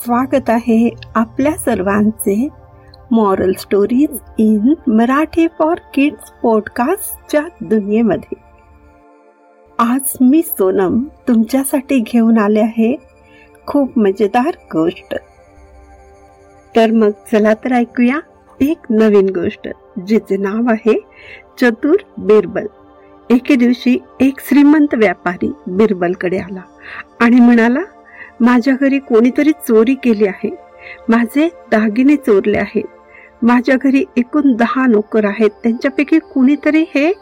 स्वागत आहे आपल्या सर्वांचे moral stories in Marathi for kids पॉडकास्टच्या दुनियेमध्ये. आज मी सोनम तुमच्यासाठी घेऊन आले आहे खूप मजेदार गोष्ट. तर मग चला तर ऐकूया एक नवीन गोष्ट जिचे नाव आहे चतुर बिरबल. एके दिवशी एक श्रीमंत व्यापारी बिरबलकडे आला आणि म्हणाला माझ्या घरी कोणीतरी चोरी केली आहे. माझे दागिने चोरले आहेत. माझ्या घरी एकूण दहा नोकर आहेत. त्यांच्यापैकी कुणीतरी हे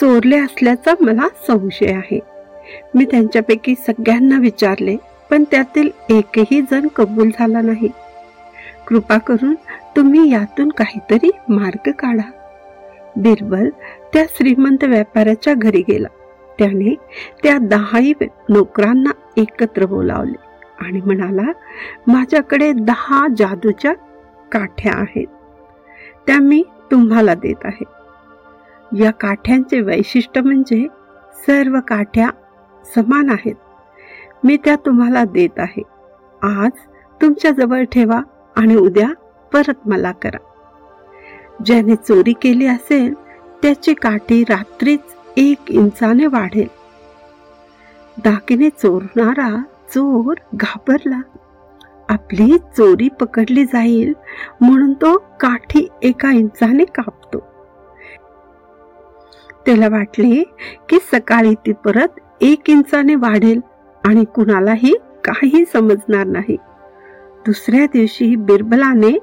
चोरले असल्याचा मला संशय आहे. मी त्यांच्यापैकी सगळ्यांना विचारले पण त्यातील एकही जण कबूल झाला नाही. कृपा करून तुम्ही यातून काहीतरी मार्ग काढा. बिरबल त्या श्रीमंत व्यापाऱ्याच्या घरी गेला. त्याने त्या दहाही नोकरांना एकत्र बोलावले आणि म्हणाला माझ्याकडे दहा जादूच्या काठ्या आहेत. त्या मी तुम्हाला देत आहे. या काठ्यांचे वैशिष्ट्य म्हणजे सर्व काठ्या समान आहेत. मी त्या तुम्हाला देत आहे. आज तुमच्या जवळ ठेवा आणि उद्या परत मला करा. ज्याने चोरी केली असेल त्याची काठी रात्रीच एक इंचाने वाढेल. दागिने चोरणारा चोर घाबरला. आपली चोरी पकडली जाईल म्हणून तो काठी एका इंचाने कापतो. त्याला वाटले की सकाळी ती परत एक इंचाने वाढेल आणि कुणालाही काही समजणार नाही. दुसऱ्या दिवशी बिरबलाने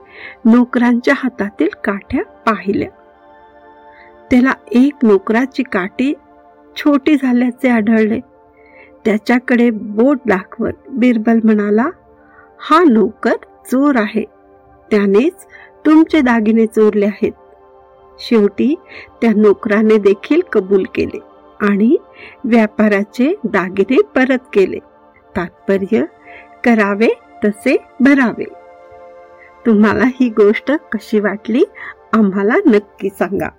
नोकरांच्या हातातील काठ्या पाहिल्या. त्याला एक नोकराची काठी छोटी झाल्याचे आढळले. त्याच्याकडे बोट दाखवत बिरबल म्हणाला हा नोकर चोर आहे. त्यानेच तुमचे दागिने चोरले आहेत. शेवटी त्या नोकराने देखील कबूल केले आणि व्यापाराचे दागिने परत केले. तात्पर्य करावे तसे भरावे. तुम्हाला ही गोष्ट कशी वाटली आम्हाला नक्की सांगा.